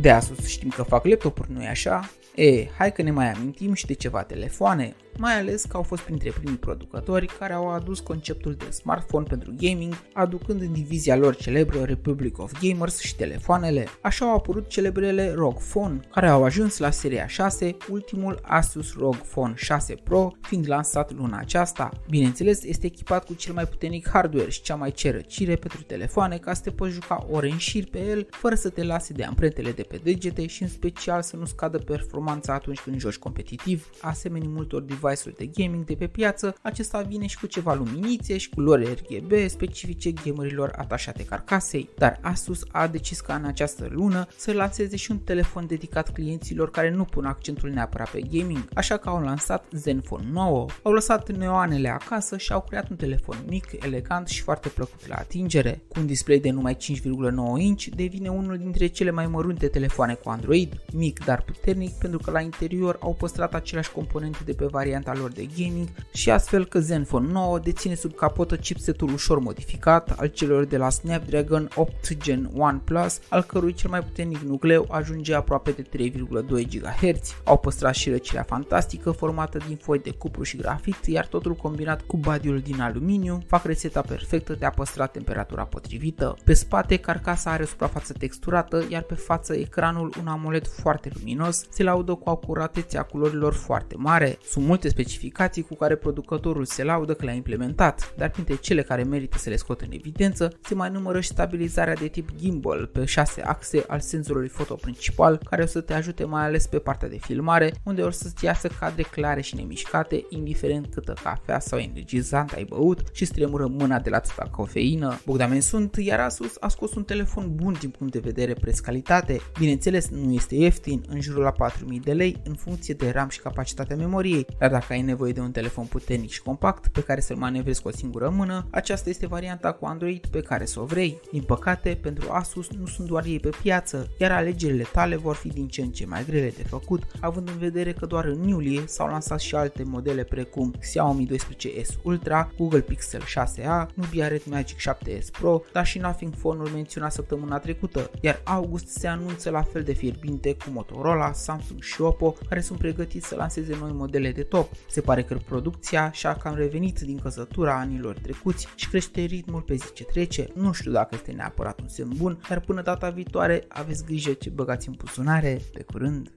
De Asus știm că fac laptopuri, nu-i așa? E, hai că ne mai amintim și de ceva telefoane, mai ales că au fost printre primii producători care au adus conceptul de smartphone pentru gaming, aducând în divizia lor celebră Republic of Gamers și telefoanele. Așa au apărut celebrele ROG Phone, care au ajuns la seria 6, ultimul Asus ROG Phone 6 Pro fiind lansat luna aceasta. Bineînțeles, este echipat cu cel mai puternic hardware și cea mai cerăcire pentru telefoane ca să te poți juca ore în șir pe el, fără să te lase de amprentele de pe degete și în special să nu scadă performanța atunci când joci competitiv, asemenea multor device device-uri de gaming de pe piață, acesta vine și cu ceva luminițe și culori RGB specifice gamerilor atașate carcasei, dar Asus a decis ca în această lună să lanseze și un telefon dedicat clienților care nu pun accentul neapărat pe gaming, așa că au lansat Zenfone 9, au lăsat neoanele acasă și au creat un telefon mic, elegant și foarte plăcut la atingere. Cu un display de numai 5,9 inch devine unul dintre cele mai mărunte telefoane cu Android, mic dar puternic pentru că la interior au păstrat aceleași componente de pe varianta varianta lor de gaming și astfel că Zenfone 9 deține sub capotă chipsetul ușor modificat al celor de la Snapdragon 8 Gen 1 Plus, al cărui cel mai puternic nucleu ajunge aproape de 3,2 GHz. Au păstrat și răcirea fantastică formată din foi de cupru și grafit, iar totul combinat cu badiul din aluminiu fac rețeta perfectă de a păstra temperatura potrivită. Pe spate, carcasa are suprafață texturată, iar pe față ecranul un AMOLED foarte luminos, se laudă cu acuratețea culorilor foarte mare. Sunt multe multe specificații cu care producătorul se laudă că le-a implementat, dar printre cele care merită să le scot în evidență se mai numără și stabilizarea de tip gimbal pe 6 axe al senzorului foto principal, care o să te ajute mai ales pe partea de filmare, unde o să-ți iasă cadre clare și nemișcate, indiferent câtă cafea sau energizant ai băut și stremură mâna de la atâta cofeină. Bogdamen sunt, iar Asus a scos un telefon bun din punct de vedere preț-calitate. Bineînțeles, nu este ieftin, în jurul la 4000 de lei, în funcție de RAM și capacitatea memoriei, dar dacă ai nevoie de un telefon puternic și compact pe care să-l manevrezi cu o singură mână, aceasta este varianta cu Android pe care să o vrei. Din păcate, pentru Asus nu sunt doar ei pe piață, iar alegerile tale vor fi din ce în ce mai grele de făcut, având în vedere că doar în iulie s-au lansat și alte modele precum Xiaomi 12S Ultra, Google Pixel 6a, Nubia Red Magic 7S Pro, dar și Nothing Phone-ul menționat săptămâna trecută, iar august se anunță la fel de fierbinte cu Motorola, Samsung și Oppo, care sunt pregătiți să lanseze noi modele de top. Se pare că producția și-a cam revenit din căsătura anilor trecuți și crește ritmul pe zi ce trece. Nu știu dacă este neapărat un semn bun, dar până data viitoare aveți grijă ce băgați în buzunare. Pe curând!